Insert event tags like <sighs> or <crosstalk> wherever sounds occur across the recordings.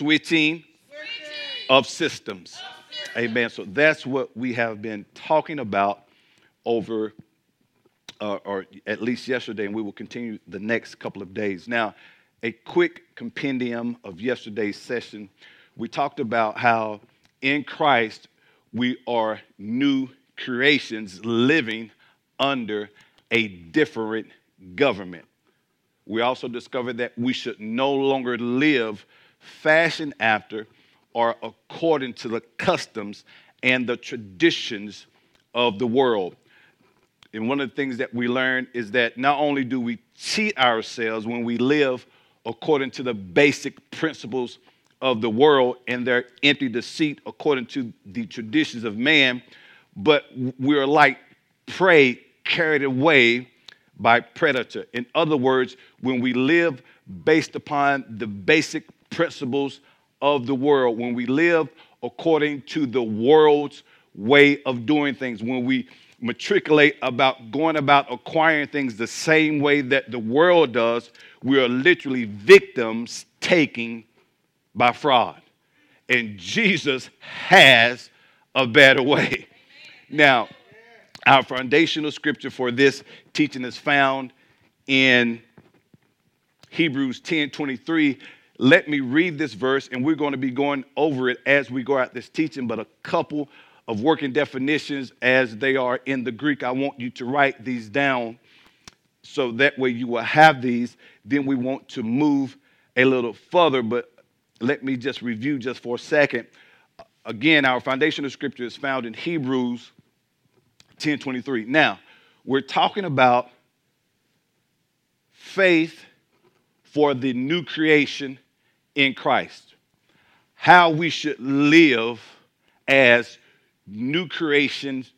switching of systems. Amen. So that's what we have been talking about over, uh, or at least yesterday, and we will continue the next couple of days. Now, a quick compendium of yesterday's session. We talked about how in Christ we are new creations living under a different government. We also discovered that we should no longer live fashioned after or according to the customs and the traditions of the world. And one of the things that we learn is that not only do we cheat ourselves when we live according to the basic principles of the world and their empty deceit according to the traditions of man, but we are like prey carried away by predator. In other words, when we live based upon the basic principles of the world, when we live according to the world's way of doing things, when we matriculate about going about acquiring things the same way that the world does, we are literally victims taking by fraud. And Jesus has a better way. Now, our foundational scripture for this teaching is found in Hebrews 10 23. Let me read this verse, and we're going to be going over it as we go out this teaching, but a couple of working definitions as they are in the Greek. I want you to write these down so that way you will have these. Then we want to move a little further, but let me just review just for a second. Again, our foundational scripture is found in Hebrews 10:23. Now, we're talking about faith for the new creation in Christ. How we should live as new creations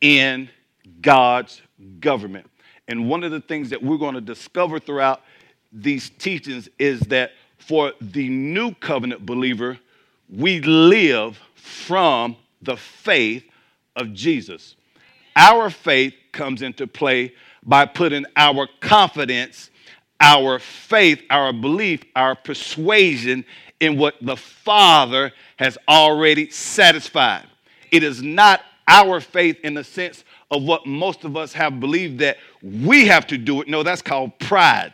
in God's government. And one of the things that we're going to discover throughout these teachings is that for the new covenant believer, we live from the faith of Jesus. Our faith comes into play by putting our confidence, our faith, our belief, our persuasion in what the Father has already satisfied. It is not our faith in the sense of what most of us have believed that we have to do it. No, that's called pride.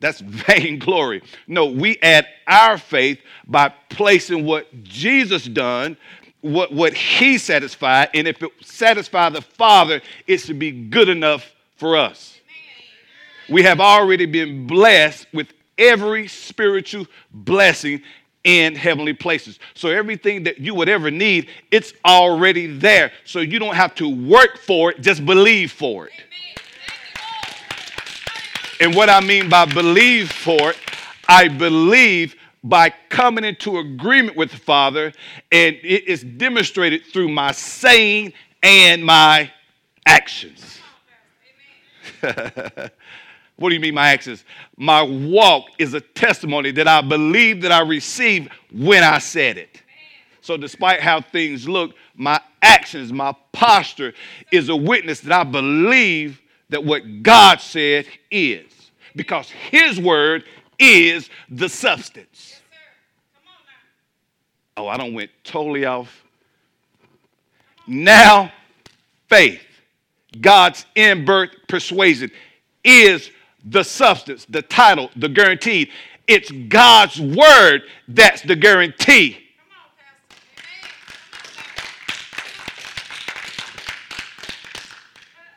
That's <laughs> vainglory. No, we add our faith by placing what Jesus done, what, what he satisfied, and if it satisfied the Father, it should be good enough for us. We have already been blessed with every spiritual blessing in heavenly places. So everything that you would ever need, it's already there. So you don't have to work for it, just believe for it. And what I mean by believe for it, I believe by coming into agreement with the Father, and it is demonstrated through my saying and my actions. <laughs> what do you mean, my actions? My walk is a testimony that I believe that I received when I said it. So, despite how things look, my actions, my posture is a witness that I believe that what God said is. Because His word is the substance. Oh, I don't went totally off. Now, faith, God's in birth persuasion, is the substance, the title, the guaranteed. It's God's word that's the guarantee.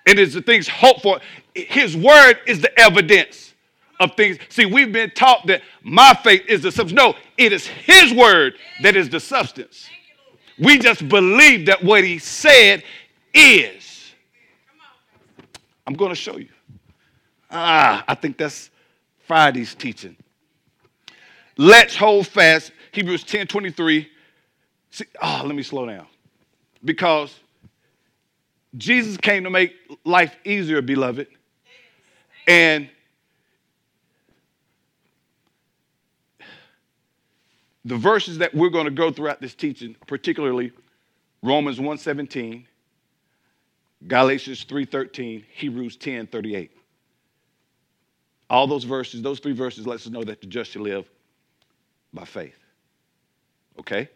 And it's the things hoped for. His word is the evidence of things. See, we've been taught that my faith is the substance. No, it is His word that is the substance. We just believe that what He said is. I'm going to show you. Ah, I think that's Friday's teaching. Let's hold fast. Hebrews 10 23. See, oh, let me slow down. Because Jesus came to make life easier, beloved. And the verses that we're going to go throughout this teaching, particularly Romans 1:17, Galatians 3:13, Hebrews 10:38. All those verses, those three verses let us know that the just shall live by faith. Okay?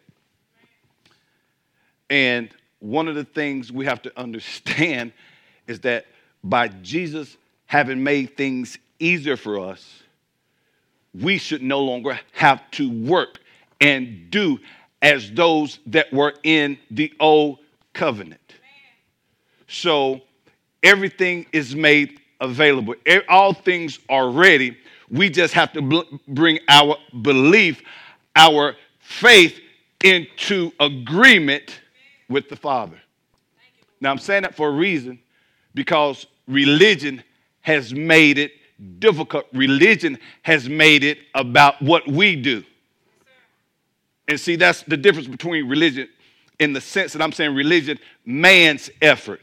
And one of the things we have to understand <laughs> is that by Jesus having made things easier for us, we should no longer have to work and do as those that were in the old covenant. So everything is made available, all things are ready. We just have to bring our belief, our faith into agreement with the Father. Now, I'm saying that for a reason because religion has made it difficult. Religion has made it about what we do. And see, that's the difference between religion in the sense that I'm saying religion, man's effort.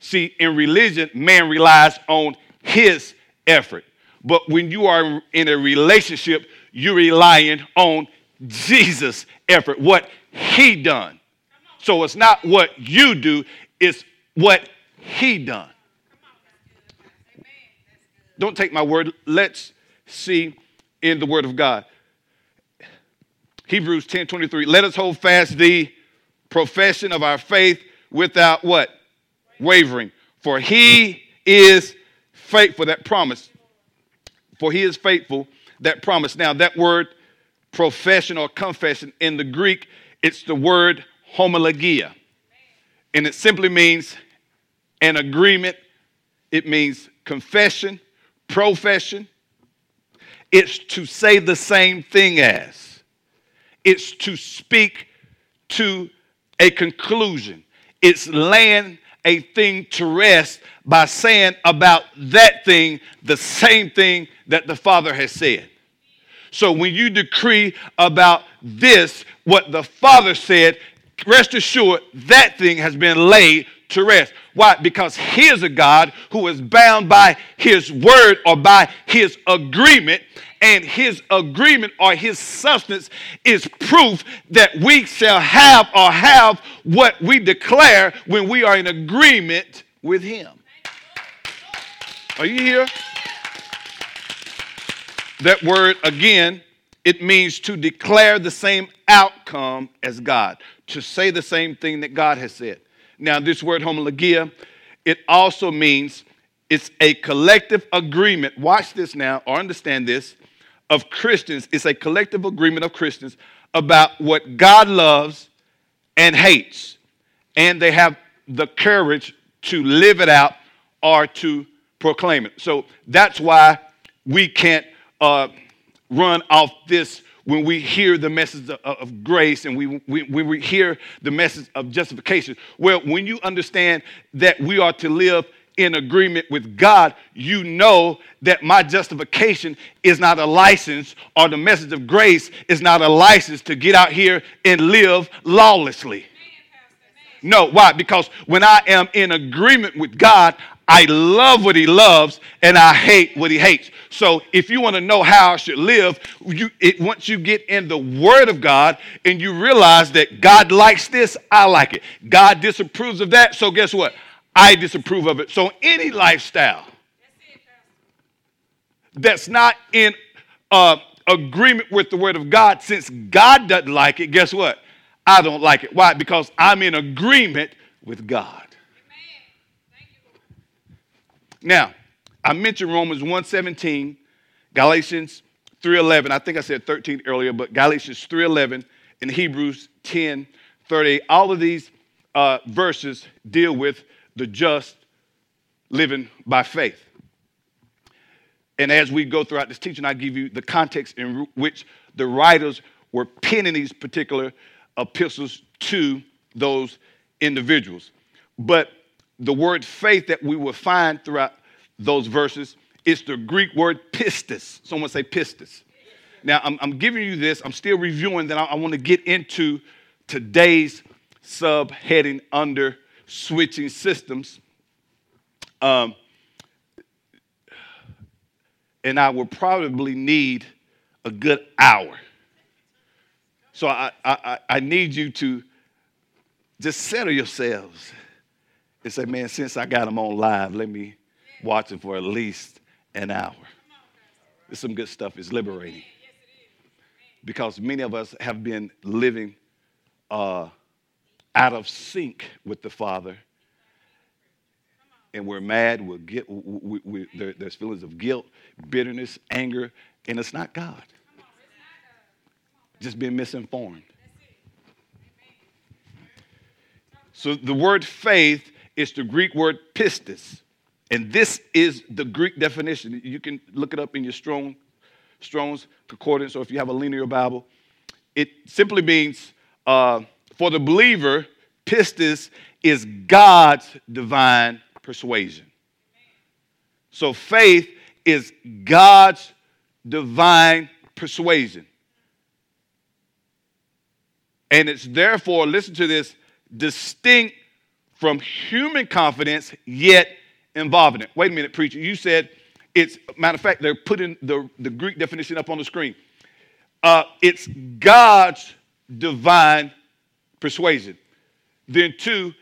See, in religion, man relies on his effort. But when you are in a relationship, you're relying on Jesus' effort, what he done. So it's not what you do, it's what he done. Don't take my word. Let's see in the word of God. Hebrews 10 23. Let us hold fast the profession of our faith without what? Wavering. For he is faithful, that promise. For he is faithful, that promise. Now, that word profession or confession in the Greek, it's the word homologia. And it simply means an agreement, it means confession, profession. It's to say the same thing as, it's to speak to a conclusion, it's laying a thing to rest by saying about that thing the same thing that the Father has said. So when you decree about this, what the Father said, rest assured that thing has been laid to rest. Why? Because He is a God who is bound by His word or by His agreement, and His agreement or His substance is proof that we shall have or have what we declare when we are in agreement with Him. Are you here? That word again, it means to declare the same outcome as God, to say the same thing that God has said. Now, this word homologia, it also means it's a collective agreement. Watch this now, or understand this, of Christians. It's a collective agreement of Christians about what God loves and hates. And they have the courage to live it out or to proclaim it. So that's why we can't uh, run off this when we hear the message of, of grace and we, we, when we hear the message of justification. Well, when you understand that we are to live in agreement with God, you know that my justification is not a license, or the message of grace is not a license to get out here and live lawlessly. No, why? Because when I am in agreement with God, I love what he loves and I hate what he hates. So if you want to know how I should live, you, it, once you get in the Word of God and you realize that God likes this, I like it. God disapproves of that, so guess what? I disapprove of it. So any lifestyle that's not in uh, agreement with the Word of God, since God doesn't like it, guess what? I don't like it. Why? Because I'm in agreement with God. Now, I mentioned Romans 1:17, Galatians 3:11. I think I said 13 earlier, but Galatians 3:11 and Hebrews 10:38. All of these uh, verses deal with the just living by faith. And as we go throughout this teaching, I give you the context in which the writers were penning these particular epistles to those individuals. But the word faith that we will find throughout those verses is the Greek word pistis. Someone say pistis. Now, I'm, I'm giving you this, I'm still reviewing, that. I, I want to get into today's subheading under switching systems. Um, and I will probably need a good hour. So I, I, I need you to just settle yourselves and say, man, since I got them on live, let me watch them for at least an hour. It's some good stuff. It's liberating. because many of us have been living uh, out of sync with the Father. And we're mad, we're get, we, we, there, there's feelings of guilt, bitterness, anger, and it's not God. Just being misinformed. So the word faith is the Greek word pistis. And this is the Greek definition. You can look it up in your Strong, Strong's Concordance, or if you have a linear Bible. It simply means uh, for the believer, pistis is God's divine persuasion. So faith is God's divine persuasion. And it's therefore, listen to this, distinct from human confidence, yet involving it. Wait a minute, preacher. You said it's, matter of fact, they're putting the, the Greek definition up on the screen. Uh, it's God's divine persuasion. Then, two,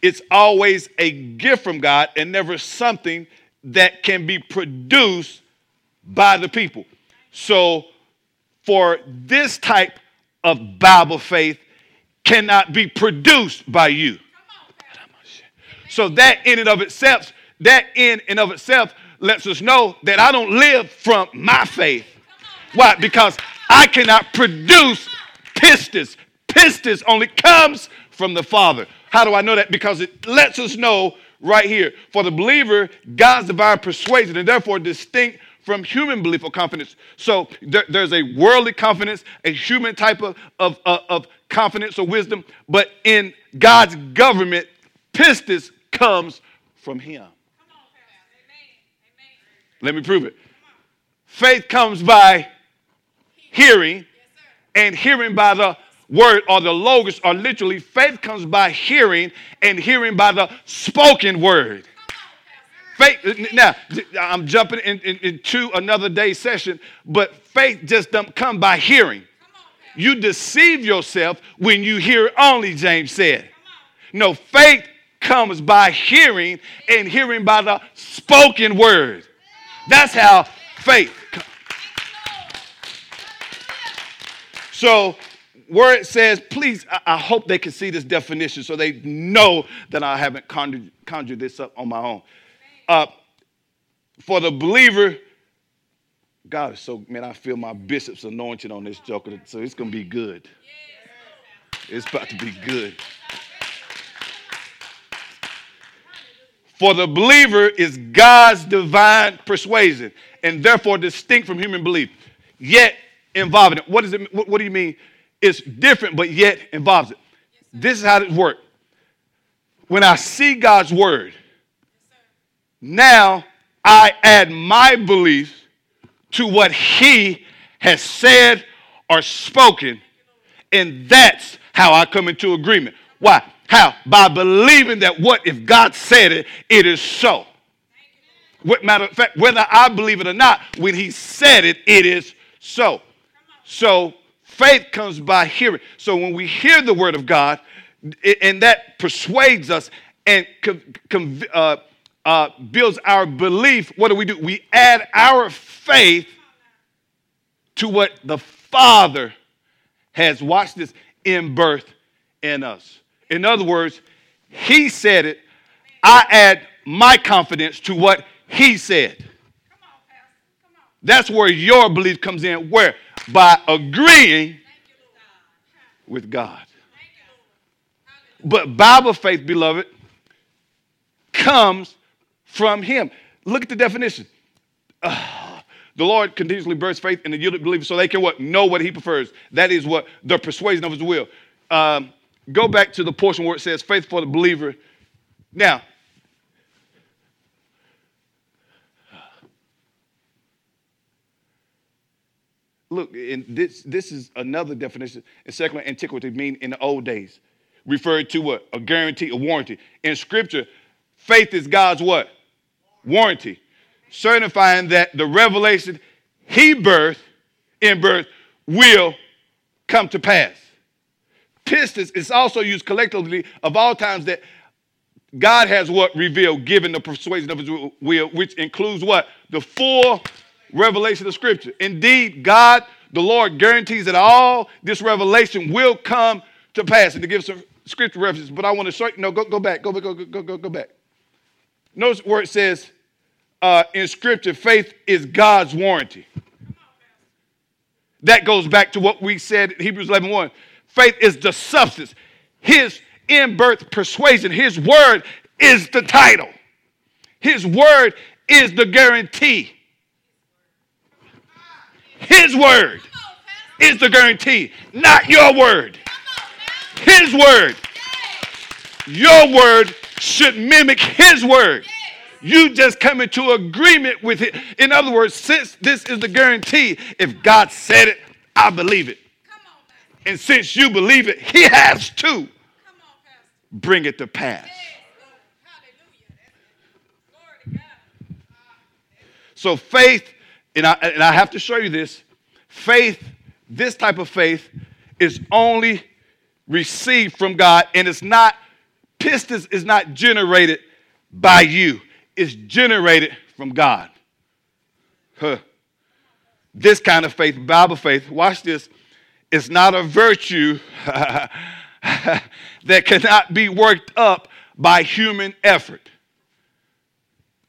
it's always a gift from God and never something that can be produced by the people. So, for this type of Bible faith, cannot be produced by you. So that in and of itself, that in and of itself lets us know that I don't live from my faith. Why? Because I cannot produce pistis. Pistis only comes from the Father. How do I know that? Because it lets us know right here. For the believer, God's divine persuasion and therefore distinct from human belief or confidence. So there, there's a worldly confidence, a human type of, of, of, of confidence or wisdom, but in God's government, pistis comes from Him. Let me prove it. Faith comes by hearing, and hearing by the word or the logos, or literally, faith comes by hearing, and hearing by the spoken word. Faith, now, I'm jumping in, in, into another day session, but faith just don't come by hearing. You deceive yourself when you hear only, James said. No, faith comes by hearing, and hearing by the spoken word. That's how faith comes. So, where it says, please, I, hope they can see this definition so they know that I haven't conjured, conjured this up on my own. Uh, for the believer, God is so, man, I feel my bishop's anointing on this joker, so it's going to be good. It's about to be good. For the believer is God's divine persuasion and therefore distinct from human belief, yet involving it. What, is it, what, what do you mean? It's different, but yet involves it. This is how it works. When I see God's word, now I add my beliefs to what He has said or spoken, and that's how I come into agreement. Why? How? By believing that what if God said it, it is so. What matter of fact, whether I believe it or not, when He said it, it is so. So faith comes by hearing. So when we hear the word of God, and that persuades us and uh, uh, builds our belief, what do we do? We add our faith to what the Father has, watched this, in birth in us. In other words, He said it, I add my confidence to what He said. That's where your belief comes in. Where? by agreeing with God. But Bible faith, beloved, comes from Him. Look at the definition. Uh, the Lord continuously births faith in the yielded believers so they can what? Know what He prefers. That is what the persuasion of His will. Um, go back to the portion where it says faith for the believer. Now, Look, and this, this is another definition in secular antiquity, mean in the old days. Referred to what? A guarantee, a warranty. In scripture, faith is God's what? Warranty. Certifying that the revelation he birthed in birth will come to pass. Pistis is also used collectively of all times that God has what revealed, given the persuasion of his will, which includes what? The full revelation of Scripture. Indeed, God the Lord guarantees that all this revelation will come to pass. And to give some scripture references, but I want to show you. No, go, go back. Go, go, go, go, go, go back. Notice where it says uh, in scripture, faith is God's warranty. That goes back to what we said in Hebrews 11 1. Faith is the substance. His in birth persuasion, his word is the title. His word is the guarantee. His word is the guarantee, not your word. His word. Your word should mimic His word. You just come into agreement with it. In other words, since this is the guarantee, if God said it, I believe it. And since you believe it, He has to bring it to pass. So faith, and I, and I have to show you this faith, this type of faith, is only received from God, and it's not, pistis is not generated by you, it's generated from God. Huh. This kind of faith, Bible faith, watch this, it's not a virtue <laughs> that cannot be worked up by human effort.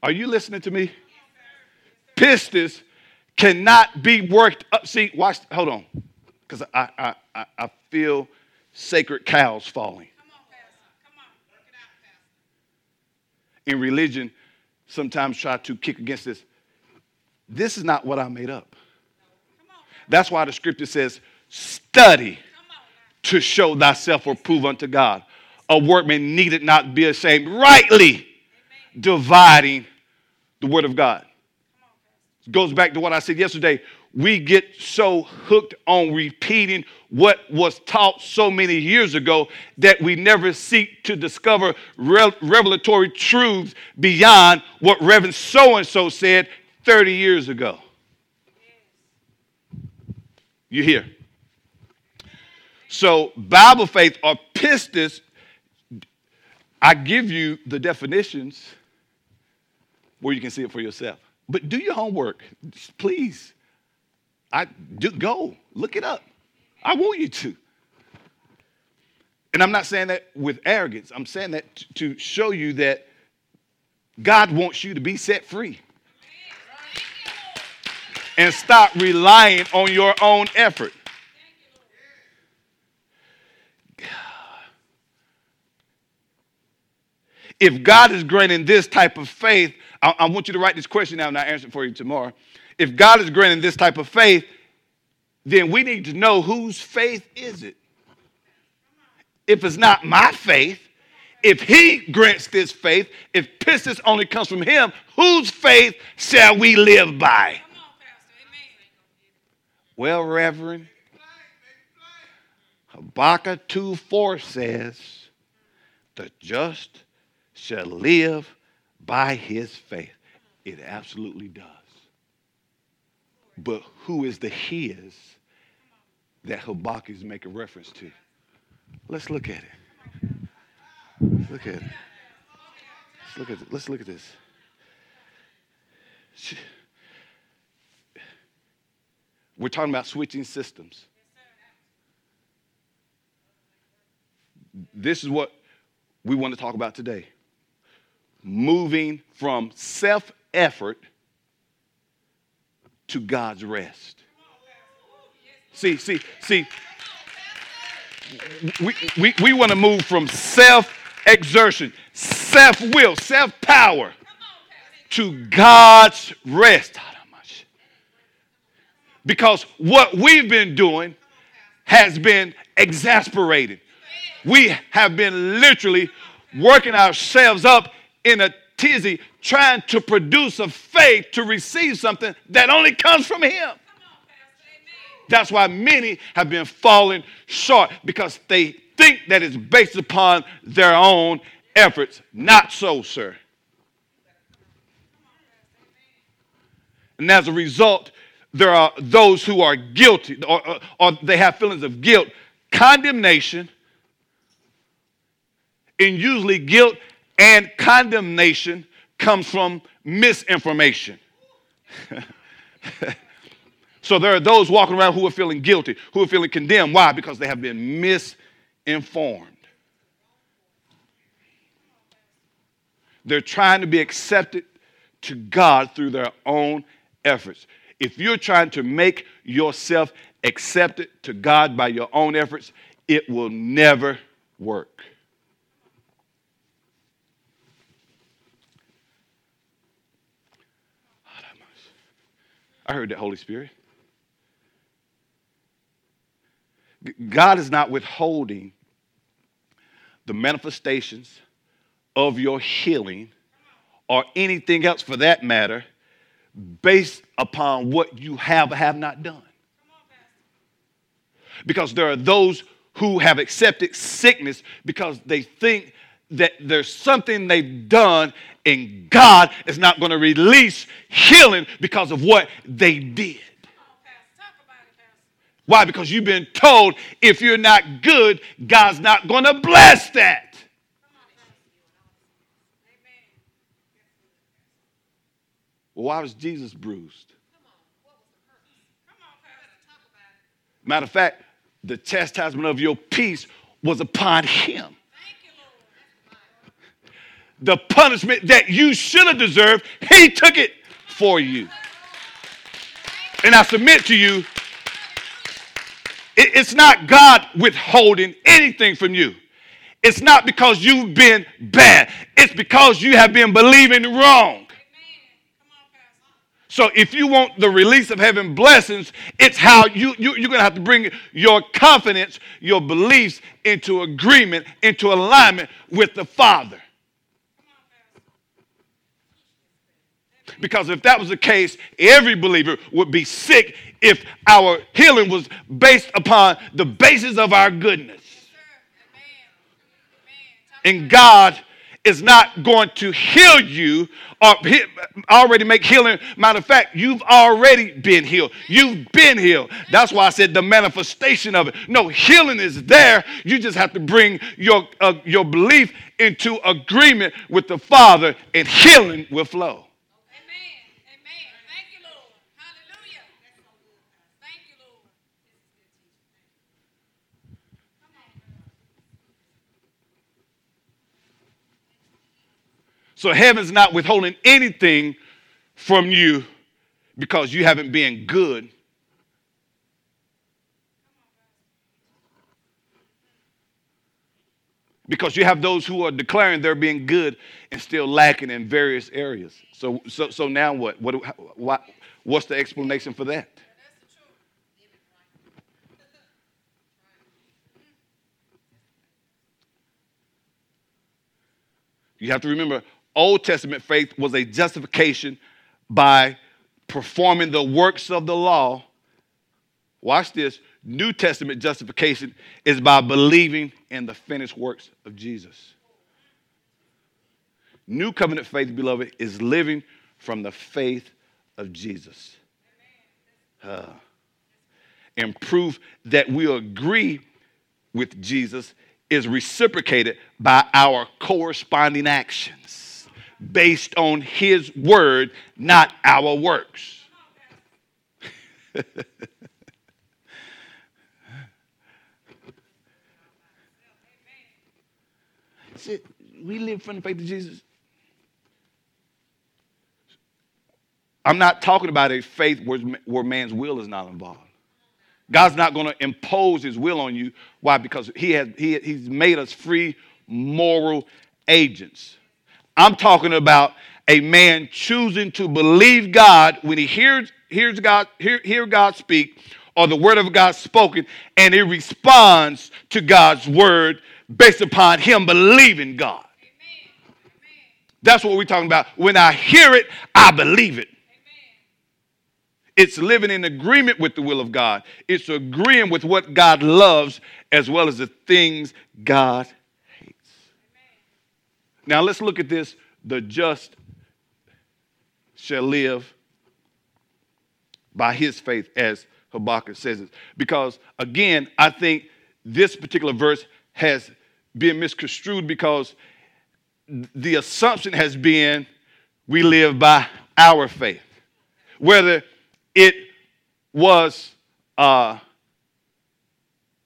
Are you listening to me? Pistis cannot be worked up. See, watch, hold on, because I, I, I feel sacred cows falling. In religion, sometimes try to kick against this. This is not what I made up. That's why the scripture says, study to show thyself or prove unto God. A workman needed not be ashamed, rightly dividing the word of God. Goes back to what I said yesterday we get so hooked on repeating what was taught so many years ago that we never seek to discover re- revelatory truths beyond what Reverend so and so said 30 years ago. You hear? So, Bible faith or pistis, I give you the definitions where you can see it for yourself. But do your homework, please. I do go look it up. I want you to. And I'm not saying that with arrogance. I'm saying that t- to show you that God wants you to be set free. And stop relying on your own effort. If God is granting this type of faith, I, I want you to write this question down and I'll answer it for you tomorrow if God is granting this type of faith, then we need to know whose faith is it. If it's not my faith, if he grants this faith, if pistis only comes from him, whose faith shall we live by? Well, Reverend, Habakkuk 2 4 says, The just shall live by his faith. It absolutely does but who is the his that Habakkuk is making reference to? Let's look at it. Look at it. Let's look at it. Let's look at this. We're talking about switching systems. This is what we want to talk about today. Moving from self effort to God's rest. See, see, see, we, we, we want to move from self exertion, self will, self power to God's rest. Because what we've been doing has been exasperated. We have been literally working ourselves up in a tizzy trying to produce a faith to receive something that only comes from Him. That's why many have been falling short because they think that it's based upon their own efforts. Not so, sir. And as a result, there are those who are guilty or, or, or they have feelings of guilt, condemnation, and usually guilt and condemnation comes from misinformation. <laughs> So there are those walking around who are feeling guilty, who are feeling condemned. Why? Because they have been misinformed. They're trying to be accepted to God through their own efforts. If you're trying to make yourself accepted to God by your own efforts, it will never work. I heard that, Holy Spirit. God is not withholding the manifestations of your healing or anything else for that matter based upon what you have or have not done. Because there are those who have accepted sickness because they think that there's something they've done and God is not going to release healing because of what they did. Why? Because you've been told if you're not good, God's not going to bless that. Well, why was Jesus bruised? Matter of fact, the chastisement of your peace was upon him. The punishment that you should have deserved, he took it for you. And I submit to you, it's not God withholding anything from you. It's not because you've been bad, it's because you have been believing wrong. So if you want the release of heaven blessings, it's how you, you you're going to have to bring your confidence, your beliefs into agreement, into alignment with the Father. Because if that was the case, every believer would be sick if our healing was based upon the basis of our goodness. And God is not going to heal you or already make healing. Matter of fact, you've already been healed. You've been healed. That's why I said the manifestation of it. No, healing is there. You just have to bring your, uh, your belief into agreement with the Father, and healing will flow. So heaven's not withholding anything from you because you haven't been good. Because you have those who are declaring they're being good and still lacking in various areas. So, so, so now what? What, what? What's the explanation for that? You have to remember Old Testament faith was a justification by performing the works of the law. Watch this. New Testament justification is by believing in the finished works of Jesus. New covenant faith, beloved, is living from the faith of Jesus. Uh, and proof that we agree with Jesus is reciprocated by our corresponding actions based on his word, not our works. <laughs> See, we live from the faith of Jesus. I'm not talking about a faith where, where man's will is not involved. God's not going to impose his will on you. Why? Because he has, he, he's made us free moral agents. I'm talking about a man choosing to believe God when he hears, hears God, hear, hear God speak or the word of God spoken, and he responds to God's word based upon him believing God. That's what we're talking about. When I hear it, I believe it. It's living in agreement with the will of God. It's agreeing with what God loves as well as the things God now let's look at this. The just shall live by his faith, as Habakkuk says it. Because again, I think this particular verse has been misconstrued because the assumption has been we live by our faith. Whether it was, uh,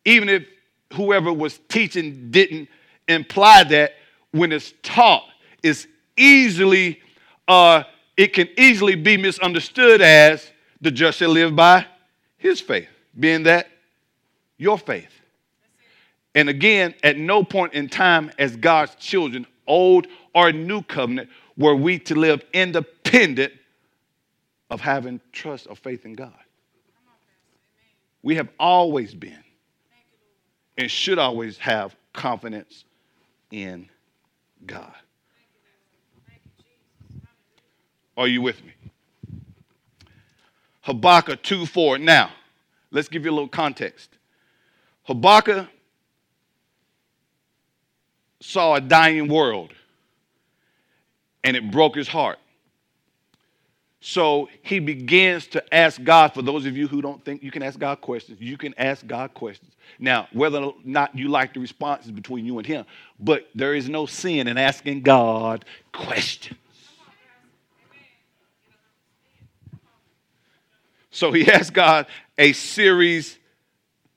even if whoever was teaching didn't imply that, when it's taught, it's easily, uh, it can easily be misunderstood as the just shall live by his faith, being that your faith. And again, at no point in time as God's children, old or new covenant, were we to live independent of having trust or faith in God. We have always been and should always have confidence in God. Are you with me? Habakkuk 2 4. Now, let's give you a little context. Habakkuk saw a dying world and it broke his heart. So he begins to ask God, for those of you who don't think you can ask God questions, you can ask God questions. Now, whether or not you like the responses between you and him, but there is no sin in asking God questions. So he asked God a series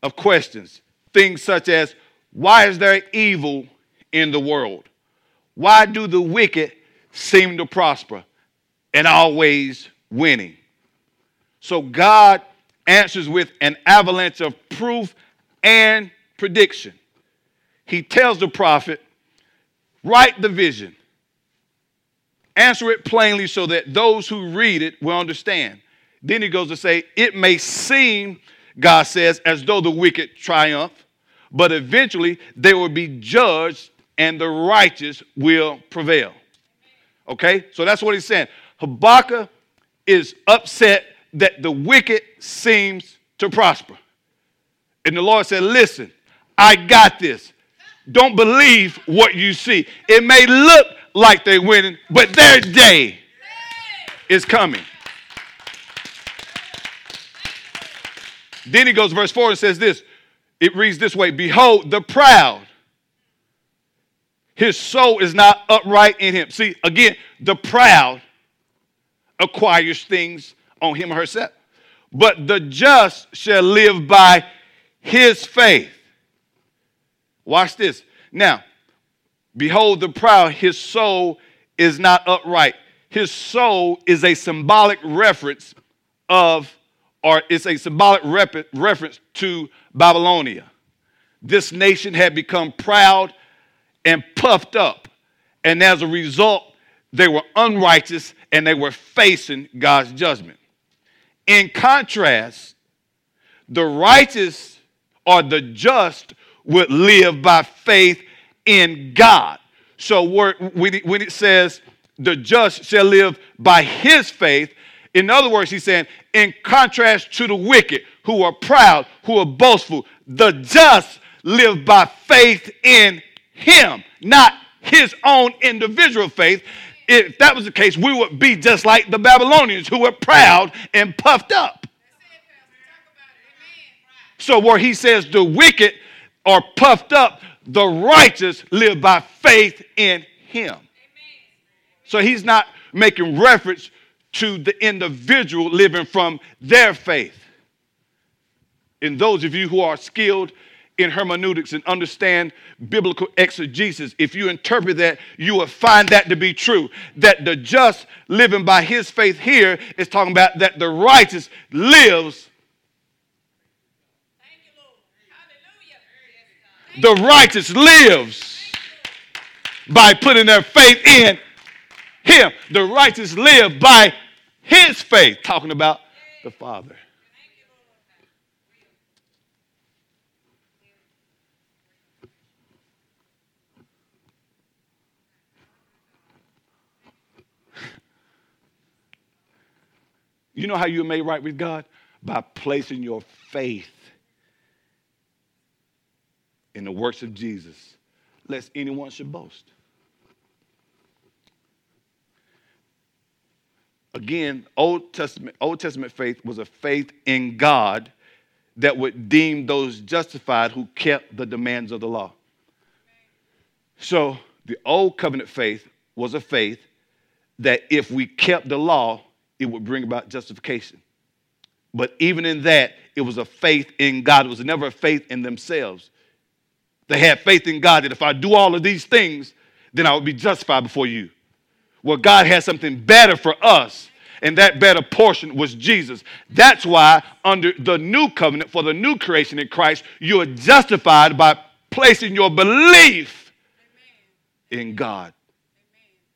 of questions. Things such as, why is there evil in the world? Why do the wicked seem to prosper and always winning? So God answers with an avalanche of proof and prediction. He tells the prophet, write the vision, answer it plainly so that those who read it will understand. Then he goes to say, it may seem, God says, as though the wicked triumph, but eventually they will be judged and the righteous will prevail. Okay? So that's what he's saying. Habakkuk is upset that the wicked seems to prosper. And the Lord said, Listen, I got this. Don't believe what you see. It may look like they're winning, but their day is coming. Then he goes, verse 4 and says this. It reads this way Behold, the proud his soul is not upright in him. See, again, the proud acquires things on him or herself. But the just shall live by his faith. Watch this. Now, behold the proud, his soul is not upright. His soul is a symbolic reference of, or it's a symbolic rep- reference to Babylonia. This nation had become proud and puffed up. And as a result, they were unrighteous and they were facing God's judgment. In contrast, the righteous or the just would live by faith in God. So when it says the just shall live by his faith, in other words, he's saying, in contrast to the wicked who are proud, who are boastful, the just live by faith in him, not his own individual faith. If that was the case, we would be just like the Babylonians who were proud and puffed up. So, where he says the wicked are puffed up, the righteous live by faith in him. So, he's not making reference to the individual living from their faith. And those of you who are skilled in hermeneutics and understand biblical exegesis, if you interpret that, you will find that to be true. That the just living by his faith here is talking about that the righteous lives. The righteous lives by putting their faith in him. The righteous live by his faith, talking about the Father. You know how you're made right with God? By placing your faith in the works of Jesus, lest anyone should boast. Again, Old Testament, Old Testament faith was a faith in God that would deem those justified who kept the demands of the law. So the old covenant faith was a faith that if we kept the law, it would bring about justification. But even in that, it was a faith in God. It was never a faith in themselves. They had faith in God that if I do all of these things, then I would be justified before you. Well, God had something better for us, and that better portion was Jesus. That's why, under the new covenant, for the new creation in Christ, you are justified by placing your belief in God.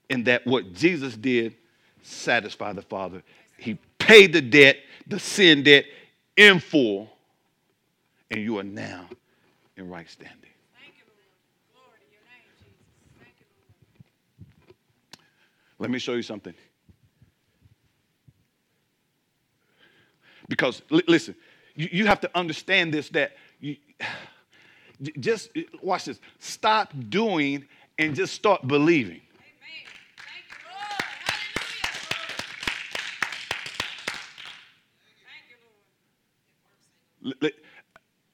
And that what Jesus did satisfied the Father. He paid the debt, the sin debt, in full, and you are now in right standing. Let me show you something. Because, li- listen, you, you have to understand this that you <sighs> just watch this. Stop doing and just start believing.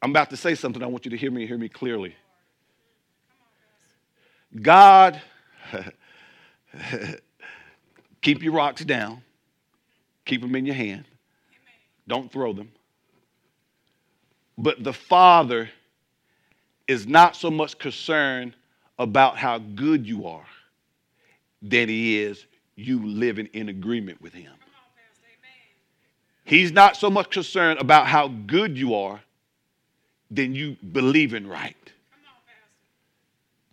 I'm about to say something. I want you to hear me, hear me clearly. God, <laughs> keep your rocks down, keep them in your hand, don't throw them. But the Father is not so much concerned about how good you are than he is you living in agreement with him. He's not so much concerned about how good you are than you believing right.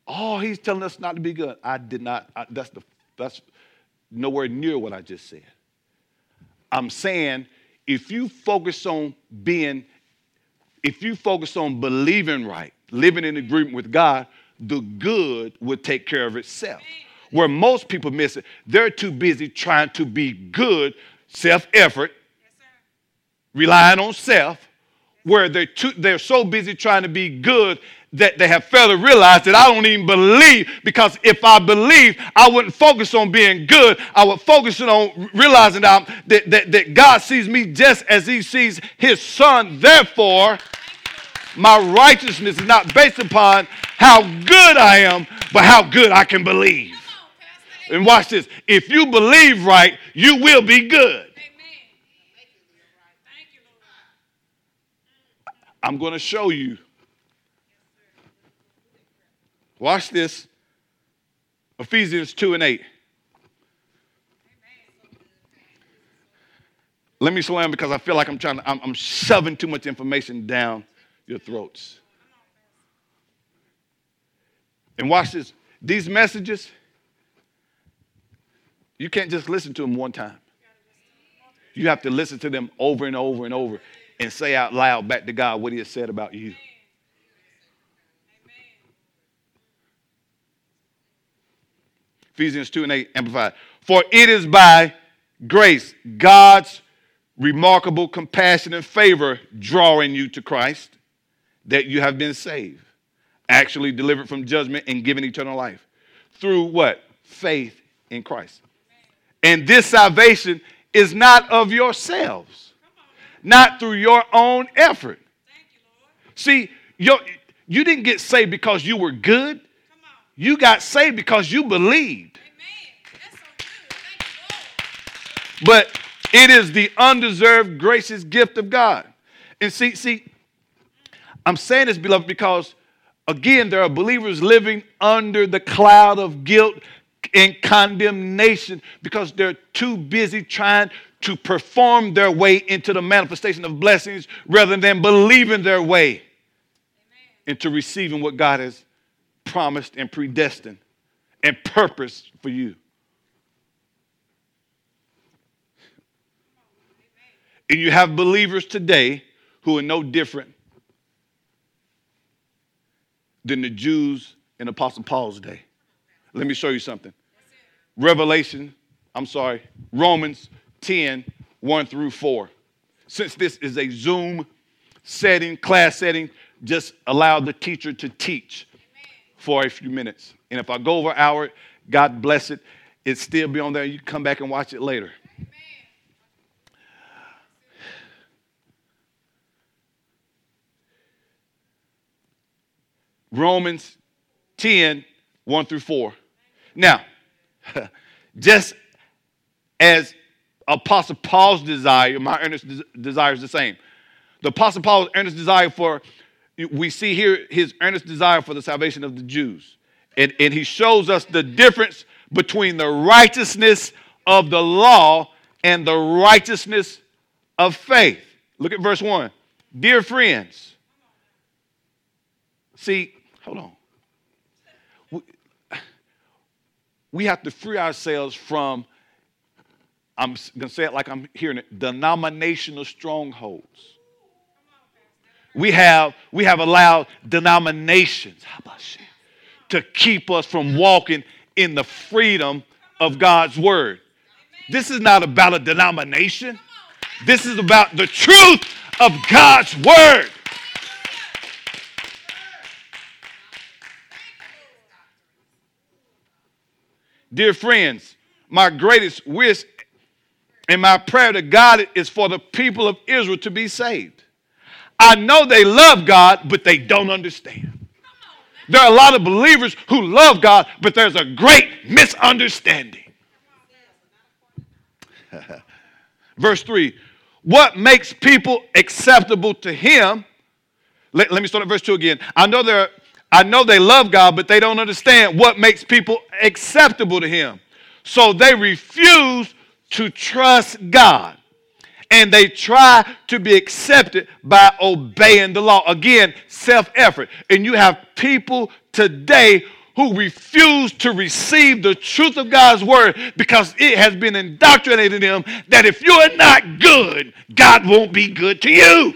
Oh, he's telling us not to be good. I did not. I, that's the that's nowhere near what I just said. I'm saying if you focus on being, if you focus on believing right, living in agreement with God, the good would take care of itself. Where most people miss it, they're too busy trying to be good, self effort, relying on self, where they're, too, they're so busy trying to be good that they have failed to realize that I don't even believe because if I believe, I wouldn't focus on being good. I would focus on realizing that, that, that God sees me just as he sees his son. Therefore, my righteousness is not based upon how good I am, but how good I can believe. And watch this. If you believe right, you will be good. I'm going to show you. Watch this. Ephesians 2 and 8. Let me slam because I feel like I'm trying to, I'm, I'm shoving too much information down your throats. And watch this. These messages, you can't just listen to them one time. You have to listen to them over and over and over and say out loud back to God what He has said about you. Ephesians 2 and 8, amplified. For it is by grace, God's remarkable compassion and favor drawing you to Christ, that you have been saved, actually delivered from judgment and given eternal life. Through what? Faith in Christ. And this salvation is not of yourselves not through your own effort. See, your, you didn't get saved because you were good. You got saved because you believed. but it is the undeserved gracious gift of God. And see, see, I'm saying this, beloved, because again, there are believers living under the cloud of guilt and condemnation because they're too busy trying to perform their way into the manifestation of blessings rather than believing their way Amen. into receiving what God has promised and predestined and purposed for you. And you have believers today who are no different than the Jews in Apostle Paul's day. Let me show you something. Revelation, I'm sorry, Romans 10, 1 through 4. Since this is a Zoom setting, class setting, just allow the teacher to teach for a few minutes. And if I go over an hour, God bless it. It still be on there. You come back and watch it later. Romans 10, 1 through 4. Now, <laughs> just as Apostle Paul's desire, my earnest desire is the same. The Apostle Paul's earnest desire for, we see here his earnest desire for the salvation of the Jews. And, and he shows us the difference between the righteousness of the law and the righteousness of faith. Look at verse 1. Dear friends, see, hold on. We, we have to free ourselves from, I'm going to say it like I'm hearing it, denominational strongholds. We have, we have allowed denominations, to keep us from walking in the freedom of God's word. This is not about a denomination. This is about the truth of God's word. Dear friends, my greatest wish and my prayer to God is for the people of Israel to be saved. I know they love God, but they don't understand. There are a lot of believers who love God, but there's a great misunderstanding. <laughs> Verse 3 What makes people acceptable to Him? Let, let me start at verse 2 again. I know they're I know they love God, but they don't understand what makes people acceptable to Him. So they refuse to trust God and they try to be accepted by obeying the law. Again, self effort. And you have people today who refuse to receive the truth of God's word because it has been indoctrinated in them that if you're not good, God won't be good to you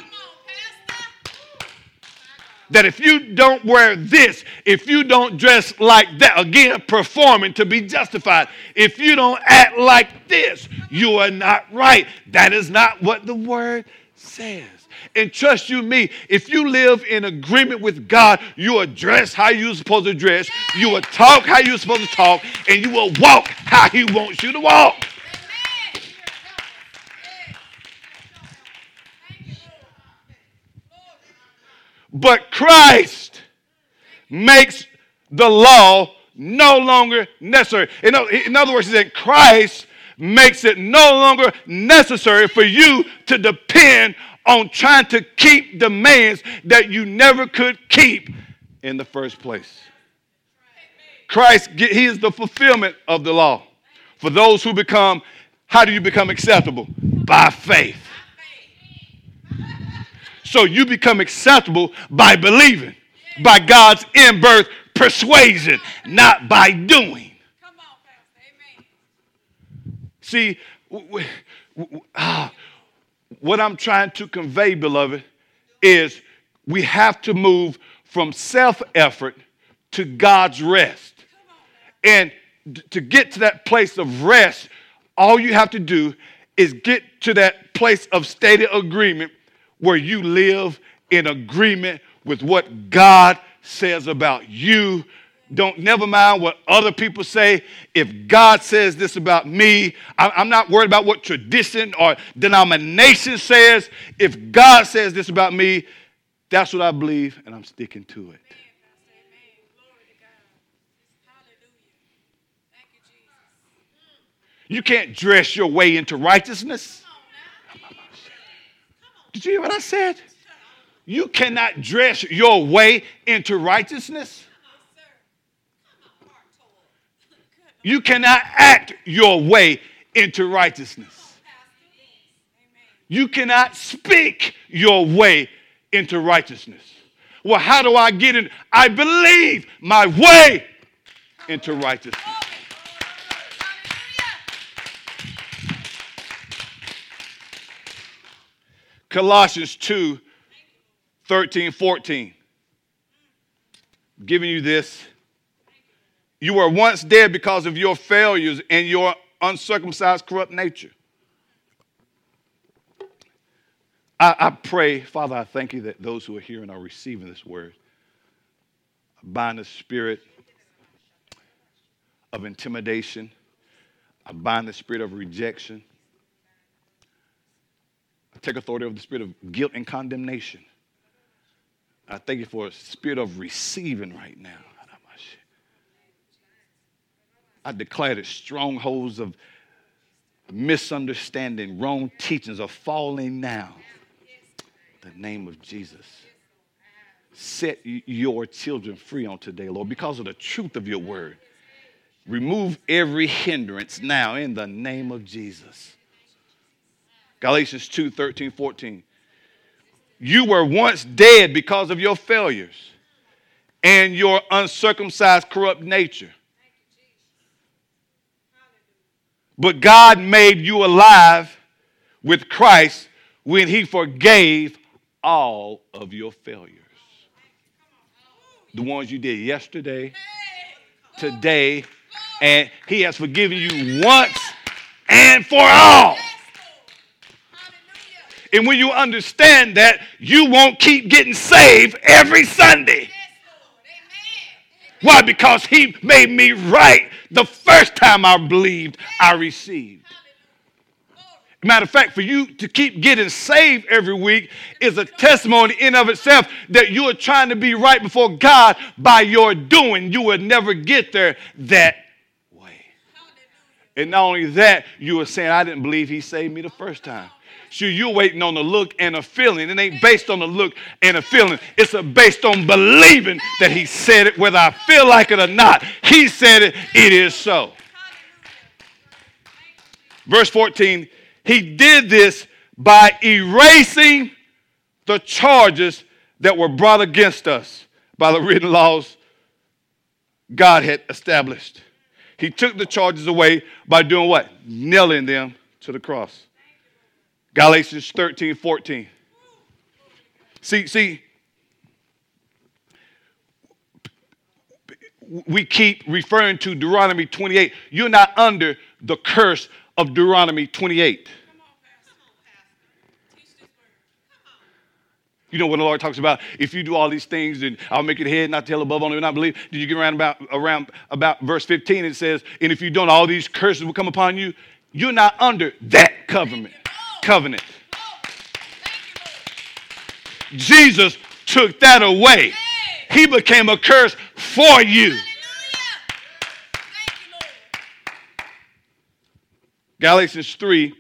that if you don't wear this, if you don't dress like that, again, performing to be justified, if you don't act like this, you are not right. That is not what the word says. And trust you me, if you live in agreement with God, you will dress how you're supposed to dress, you will talk how you're supposed to talk, and you will walk how He wants you to walk. But Christ makes the law no longer necessary. In, in other words, he said Christ makes it no longer necessary for you to depend on trying to keep demands that you never could keep in the first place. Christ, he is the fulfillment of the law. For those who become, how do you become acceptable? By faith. So you become acceptable by believing, by God's in birth persuasion, not by doing. Come on, Pastor. Amen. See, ah, what I'm trying to convey, beloved, is we have to move from self effort to God's rest. And to get to that place of rest, all you have to do is get to that place of stated agreement where you live in agreement with what God says about you. Don't never mind what other people say. If God says this about me, I'm not worried about what tradition or denomination says. If God says this about me, that's what I believe, and I'm sticking to it. You can't dress your way into righteousness. Did you hear what I said? You cannot dress your way into righteousness. You cannot act your way into righteousness. You cannot speak your way into righteousness. Well, how do I get in? I believe my way into righteousness. Colossians 2 13, 14. Giving you this. You were once dead because of your failures and your uncircumcised, corrupt nature. I, I, pray, Father, I thank you that those who are hearing are receiving this word. Bind the spirit of intimidation. I bind the spirit of rejection take authority over the spirit of guilt and condemnation. I thank you for a spirit of receiving right now. I declare that strongholds of misunderstanding, wrong teachings are falling now. The name of Jesus. Set your children free on today, Lord, because of the truth of your word. Remove every hindrance now in the name of Jesus. Galatians 2 13, 14. You were once dead because of your failures and your uncircumcised, corrupt nature. But God made you alive with Christ when He forgave all of your failures. The ones you did yesterday, today, and He has forgiven you once and for all. And when you understand that, you won't keep getting saved every Sunday. Why? Because he made me right the first time I believed, I received. Matter of fact, for you to keep getting saved every week is a testimony in of itself that you are trying to be right before God by your doing. You will never get there that way. And not only that, you are saying, I didn't believe he saved me the first time. So you're waiting on the look and a feeling. It ain't based on the look and a feeling. It's a based on believing that he said it, whether I feel like it or not. He said it, it is so. Verse 14, he did this by erasing the charges that were brought against us by the written laws God had established. He took the charges away by doing what? Nailing them to the cross. Galatians 13, 14. See, see, we keep referring to Deuteronomy 28. You're not under the curse of Deuteronomy 28. You know what the Lord talks about? If you do all these things, then I'll make it head, not tail, above only, not believe. Did you get around about around about verse 15? It says, and if you don't, all these curses will come upon you. You're not under that covenant covenant. Jesus took that away. He became a curse for you. Galatians 3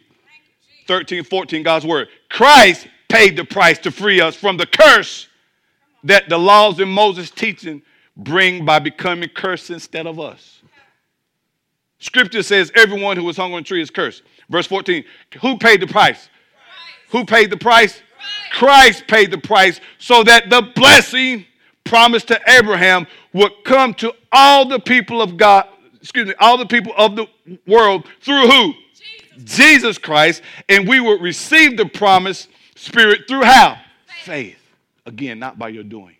13, 14, God's word. Christ paid the price to free us from the curse that the laws and Moses' teaching bring by becoming cursed instead of us. Scripture says everyone who was hung on a tree is cursed. Verse 14, who paid the price? Christ. Who paid the price? Christ. Christ paid the price so that the blessing promised to Abraham would come to all the people of God, excuse me, all the people of the world through who? Jesus, Jesus Christ. And we would receive the promised spirit through how? Faith. Faith. Again, not by your doing.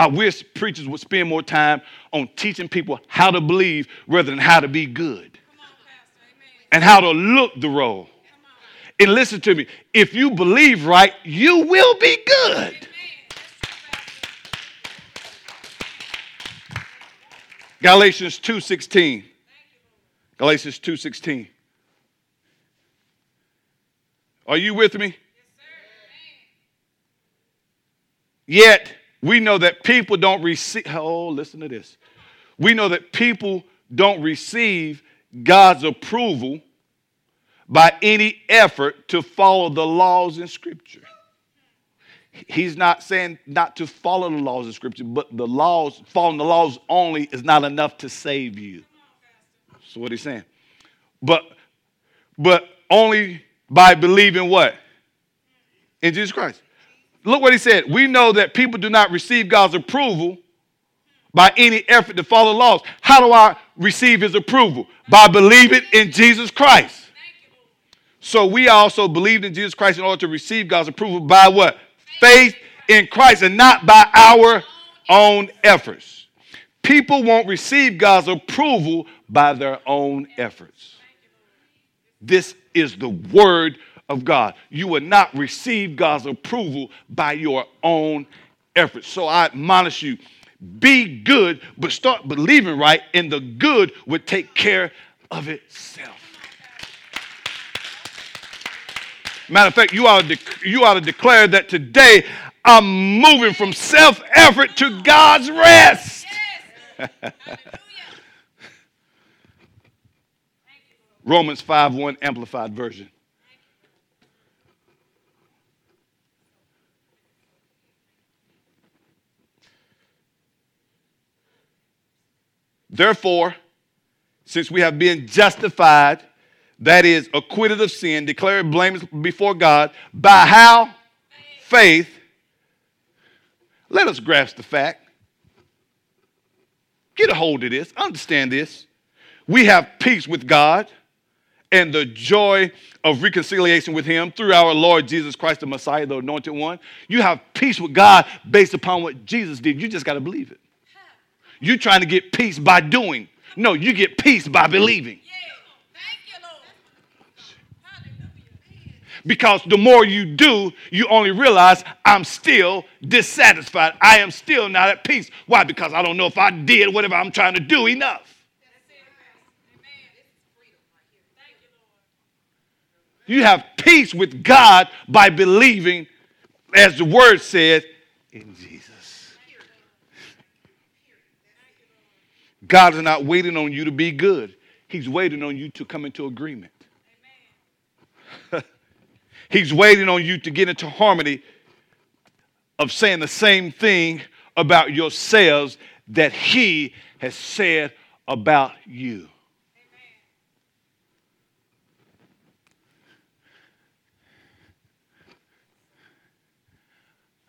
I wish preachers would spend more time on teaching people how to believe rather than how to be good and how to look the role. And listen to me if you believe right, you will be good. Galatians 2:16. Galatians 2:16. Are you with me? Yet we know that people don't receive, oh, listen to this. We know that people don't receive God's approval by any effort to follow the laws in Scripture. He's not saying not to follow the laws of Scripture, but the laws, following the laws only is not enough to save you. So what he's saying. But, but only by believing what? In Jesus Christ. Look what he said. We know that people do not receive God's approval by any effort to follow laws. How do I receive his approval? By believing in Jesus Christ. So we also believed in Jesus Christ in order to receive God's approval by what? Faith in Christ and not by our own efforts. People won't receive God's approval by their own efforts. This is the word of God. You will not receive God's approval by your own efforts. So I admonish you be good, but start believing right, and the good would take care of itself. Matter of fact, you ought, to de- you ought to declare that today I'm moving from self effort to God's rest. <laughs> Romans 5 1 Amplified Version. Therefore, since we have been justified, that is, acquitted of sin, declared blameless before God, by how? Faith. Let us grasp the fact. Get a hold of this. Understand this. We have peace with God and the joy of reconciliation with Him through our Lord Jesus Christ, the Messiah, the Anointed One. You have peace with God based upon what Jesus did. You just got to believe it. You're trying to get peace by doing. No, you get peace by believing. Because the more you do, you only realize I'm still dissatisfied. I am still not at peace. Why? Because I don't know if I did whatever I'm trying to do enough. You have peace with God by believing, as the word says, in Jesus. God is not waiting on you to be good, He's waiting on you to come into agreement. <laughs> He's waiting on you to get into harmony of saying the same thing about yourselves that He has said about you.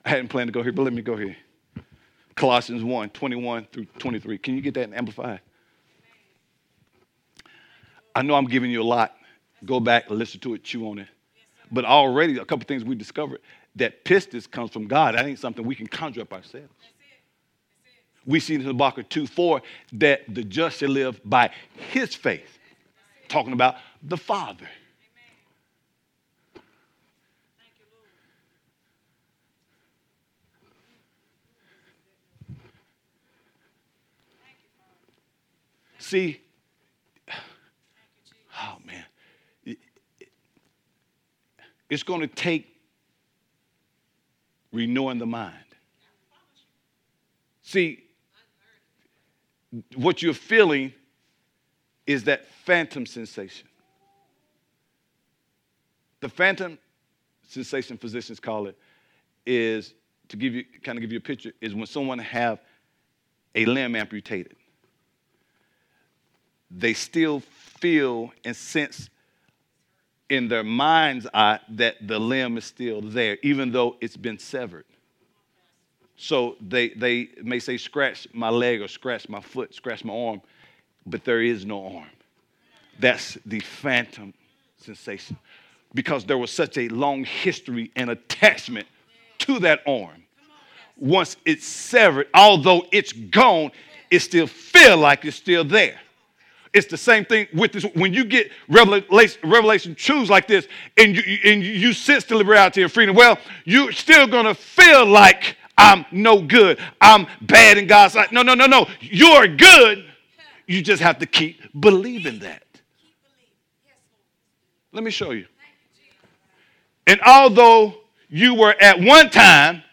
I hadn't planned to go here, but let me go here. Colossians 1 21 through 23. Can you get that in Amplified? I know I'm giving you a lot. Go back, listen to it, chew on it. But already, a couple things we discovered that pistis comes from God. That ain't something we can conjure up ourselves. We see in Habakkuk 2 4 that the just shall live by his faith, talking about the Father. See, oh man, it's going to take renewing the mind. See, what you're feeling is that phantom sensation. The phantom sensation physicians call it is to give you kind of give you a picture is when someone have a limb amputated they still feel and sense in their mind's eye that the limb is still there, even though it's been severed. So they, they may say, scratch my leg or scratch my foot, scratch my arm, but there is no arm. That's the phantom sensation because there was such a long history and attachment to that arm. Once it's severed, although it's gone, it still feel like it's still there. It's the same thing with this. When you get revelation, revelation truths like this and you, and you sense the liberality and freedom, well, you're still to feel like I'm no good. I'm bad in God's sight. No, no, no, no. You're good. You just have to keep believing that. Let me show you. And although you were at one time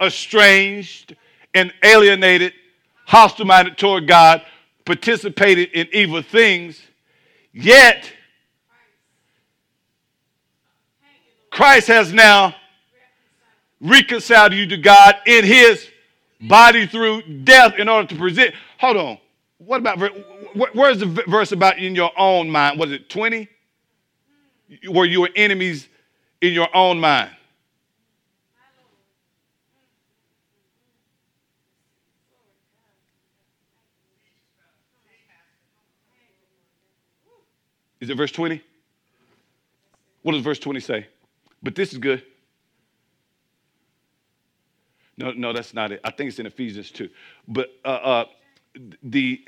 estranged and alienated, hostile minded toward God, participated in evil things, yet Christ has now reconciled you to God in his body through death in order to present. Hold on. What about, where's the verse about in your own mind? Was it 20? Where you enemies in your own mind? Is it verse 20? What does verse 20 say? But this is good. No, no, that's not it. I think it's in Ephesians 2. But uh, uh, the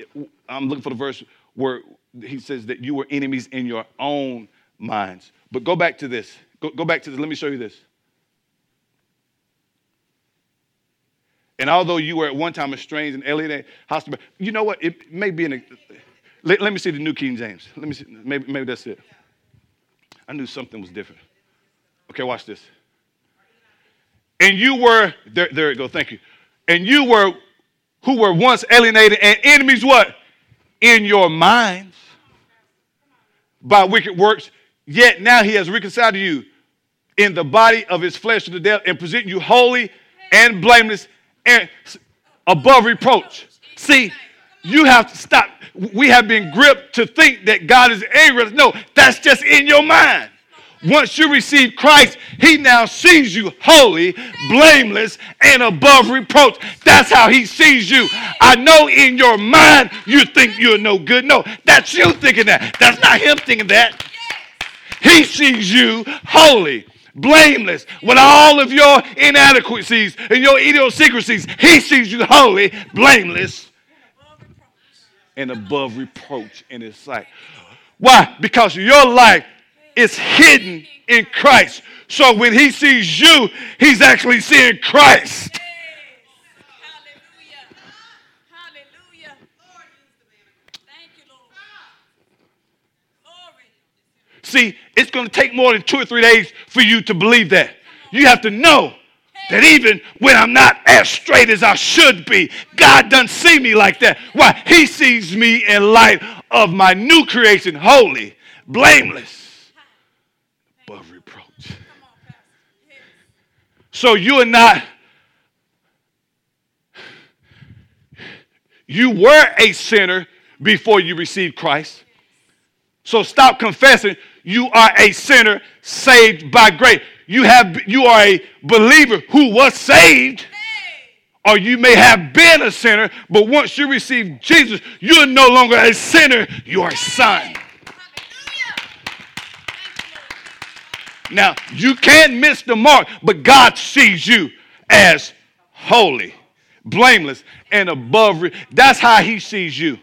I'm looking for the verse where he says that you were enemies in your own minds. But go back to this. Go, go back to this. Let me show you this. And although you were at one time estranged and alienated, hostile, you know what? It may be in a let, let me see the New King James. Let me see. Maybe, maybe that's it. I knew something was different. Okay, watch this. And you were, there, there it go, thank you. And you were who were once alienated and enemies, what? In your minds. by wicked works, yet now he has reconciled you in the body of his flesh to the death and present you holy and blameless and above reproach. See, you have to stop. We have been gripped to think that God is angry. No, that's just in your mind. Once you receive Christ, He now sees you holy, blameless, and above reproach. That's how He sees you. I know in your mind you think you're no good. No, that's you thinking that. That's not Him thinking that. He sees you holy, blameless, with all of your inadequacies and your idiosyncrasies. He sees you holy, blameless, and above reproach in His sight. Why? Because your life is hidden in Christ. So when he sees you, he's actually seeing Christ. See, it's going to take more than two or three days for you to believe that. You have to know that even when I'm not as straight as I should be, God doesn't see me like that. Why? He sees me in light of my new creation, holy, blameless above reproach. So you are not, you were a sinner before you received Christ. So stop confessing you are a sinner saved by grace. You have you are a believer who was saved. Or you may have been a sinner, but once you receive Jesus, you're no longer a sinner, you are a son. Now, you can miss the mark, but God sees you as holy, blameless, and above. That's how He sees you.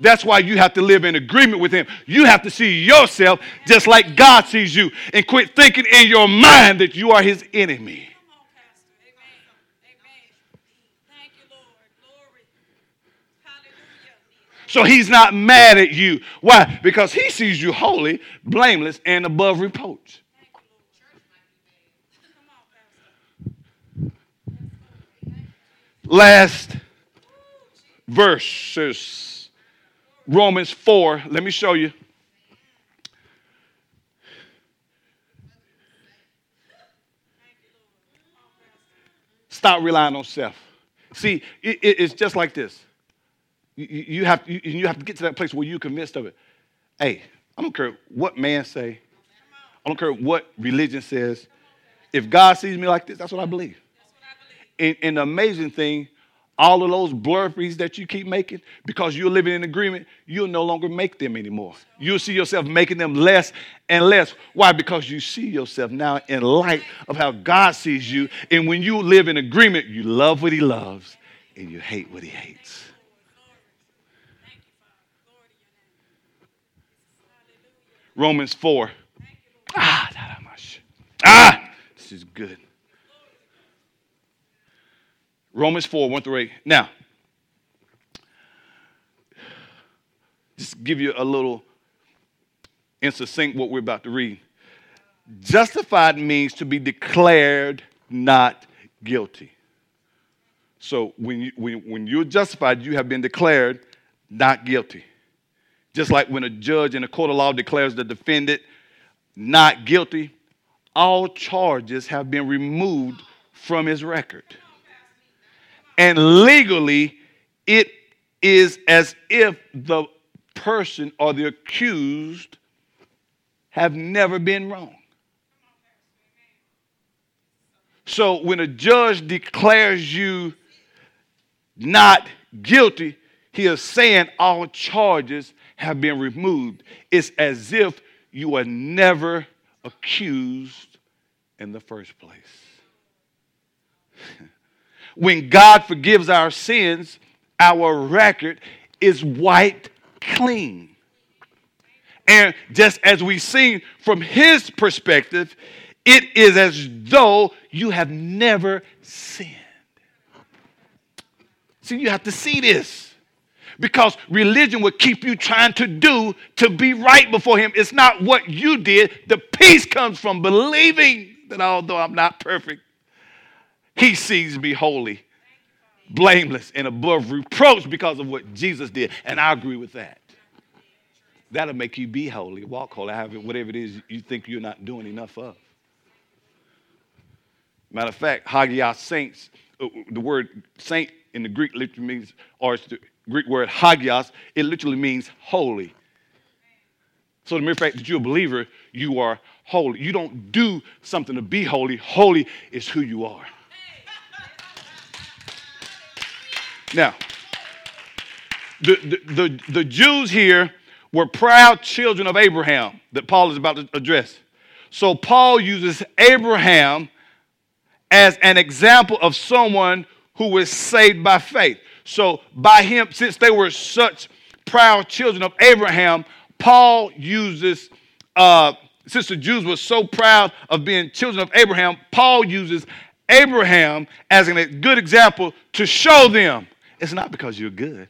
That's why you have to live in agreement with Him. You have to see yourself just like God sees you and quit thinking in your mind that you are His enemy. So he's not mad at you. Why? Because he sees you holy, blameless, and above reproach. Last verses Romans 4. Let me show you. Stop relying on self. See, it, it, it's just like this. You, you, have, you, you have to get to that place where you're convinced of it. Hey, I don't care what man say. I don't care what religion says. If God sees me like this, that's what I believe. And, and the amazing thing, all of those blurries that you keep making, because you're living in agreement, you'll no longer make them anymore. You'll see yourself making them less and less. Why? Because you see yourself now in light of how God sees you. And when you live in agreement, you love what He loves and you hate what He hates. Romans 4. Ah, ah, this is good. Romans 4, 1 through 8. Now, just give you a little in succinct what we're about to read. Justified means to be declared not guilty. So when, you, when, when you're justified, you have been declared not guilty. Just like when a judge in a court of law declares the defendant not guilty, all charges have been removed from his record. And legally, it is as if the person or the accused have never been wrong. So when a judge declares you not guilty, he is saying all charges have been removed. It's as if you were never accused in the first place. <laughs> when God forgives our sins, our record is wiped clean. And just as we see from his perspective, it is as though you have never sinned. See, you have to see this because religion will keep you trying to do to be right before Him. It's not what you did. The peace comes from believing that although I'm not perfect, He sees me holy, blameless, and above reproach because of what Jesus did. And I agree with that. That'll make you be holy, walk holy, have it, whatever it is you think you're not doing enough of. Matter of fact, Hagios saints, uh, the word saint in the Greek literally means, or it's the Greek word hagios, it literally means holy. So the mere fact that you're a believer, you are holy. You don't do something to be holy. Holy is who you are. Now, the, the, the, the Jews here were proud children of Abraham that Paul is about to address. So Paul uses Abraham as an example of someone who was saved by faith. So, by him, since they were such proud children of Abraham, Paul uses, uh, since the Jews were so proud of being children of Abraham, Paul uses Abraham as a good example to show them it's not because you're good.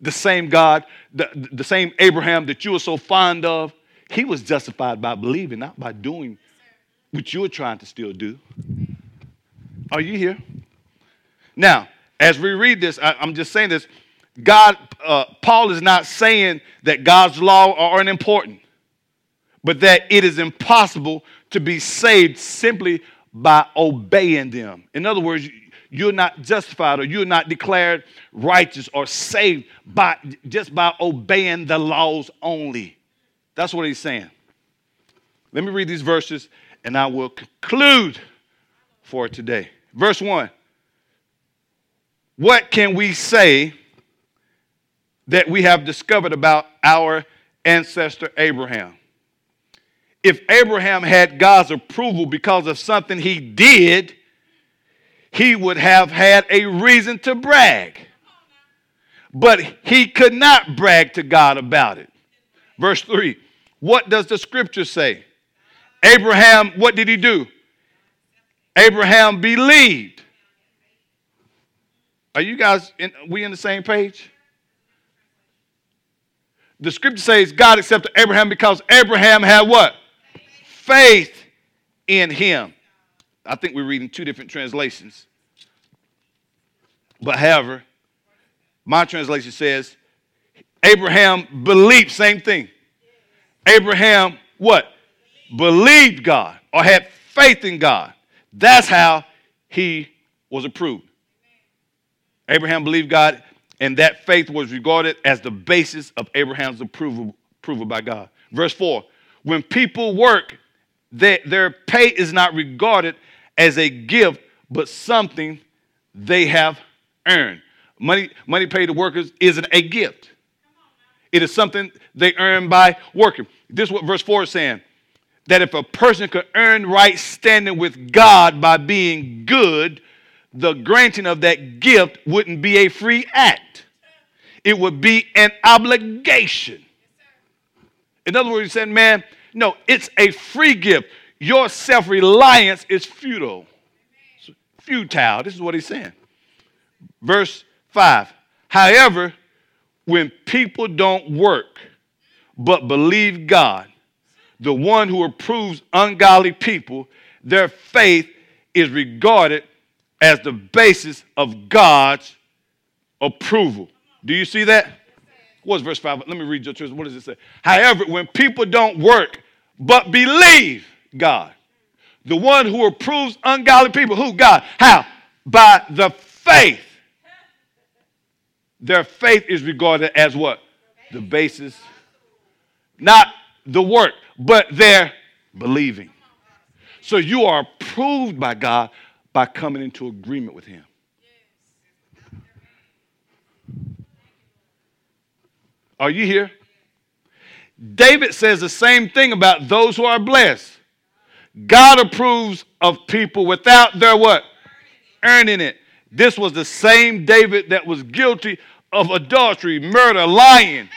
The same God, the, the same Abraham that you were so fond of, he was justified by believing, not by doing what you're trying to still do. Are you here? Now, as we read this, I, am just saying this. God, uh, Paul is not saying that God's law are unimportant, but that it is impossible to be saved simply by obeying them. In other words, you're not justified or you're not declared righteous or saved by just by obeying the laws only. That's what he's saying. Let me read these verses and I will conclude for today. Verse 1 What can we say that we have discovered about our ancestor Abraham? If Abraham had God's approval because of something he did, he would have had a reason to brag. But he could not brag to God about it. Verse 3 What does the scripture say? Abraham, what did he do? Abraham believed. Are you guys, in, we in the same page? The scripture says God accepted Abraham because Abraham had what? Faith in him. I think we're reading two different translations. But however, my translation says Abraham believed, same thing. Abraham what? Believed God or had faith in God. That's how he was approved. Abraham believed God, and that faith was regarded as the basis of Abraham's approval, approval by God. Verse 4 When people work, they, their pay is not regarded as a gift, but something they have earned. Money, money paid to workers isn't a gift. It is something they earn by working. This is what verse 4 is saying that if a person could earn right standing with God by being good, the granting of that gift wouldn't be a free act. It would be an obligation. In other words, he said, man, no, it's a free gift. Your self reliance is futile. It's futile. This is what he's saying. Verse 5. However, when people don't work but believe God, the one who approves ungodly people, their faith is regarded as the basis of God's approval. Do you see that? What's verse 5? Let me read your church. What does it say? However, when people don't work but believe God, the one who approves ungodly people, who? God. How? By the faith. Their faith is regarded as what? The basis. Not the work, but they're believing. So you are approved by God by coming into agreement with Him. Are you here? David says the same thing about those who are blessed. God approves of people without their what? Earning it. This was the same David that was guilty of adultery, murder, lying,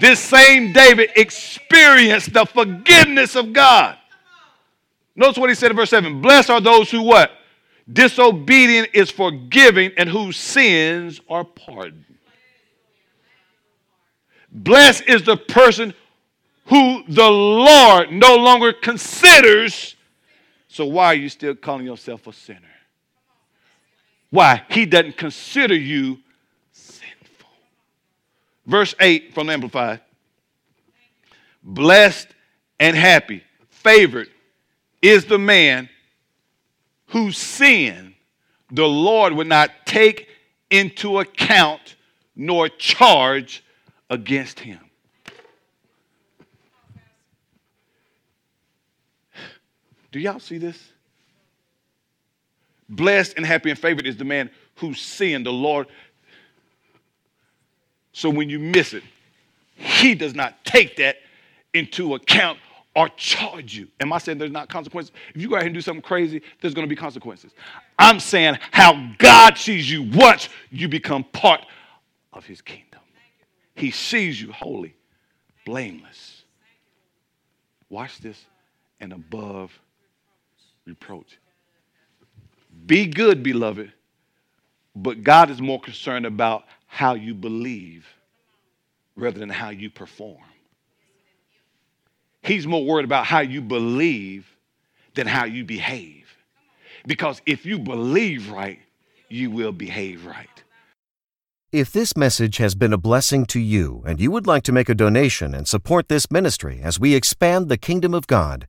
this same David experienced the forgiveness of God. Notice what he said in verse 7 Blessed are those who what? Disobedient is forgiving and whose sins are pardoned. Blessed is the person who the Lord no longer considers. So, why are you still calling yourself a sinner? Why? He doesn't consider you sinful. Verse 8 from Amplified. Blessed and happy, favored is the man whose sin the Lord would not take into account nor charge against him. Do y'all see this? Blessed and happy and favored is the man whose sin the Lord. So when you miss it, he does not take that into account or charge you. Am I saying there's not consequences? If you go ahead and do something crazy, there's going to be consequences. I'm saying how God sees you once you become part of his kingdom. He sees you holy, blameless. Watch this and above reproach. Be good, beloved, but God is more concerned about how you believe rather than how you perform. He's more worried about how you believe than how you behave. Because if you believe right, you will behave right. If this message has been a blessing to you and you would like to make a donation and support this ministry as we expand the kingdom of God,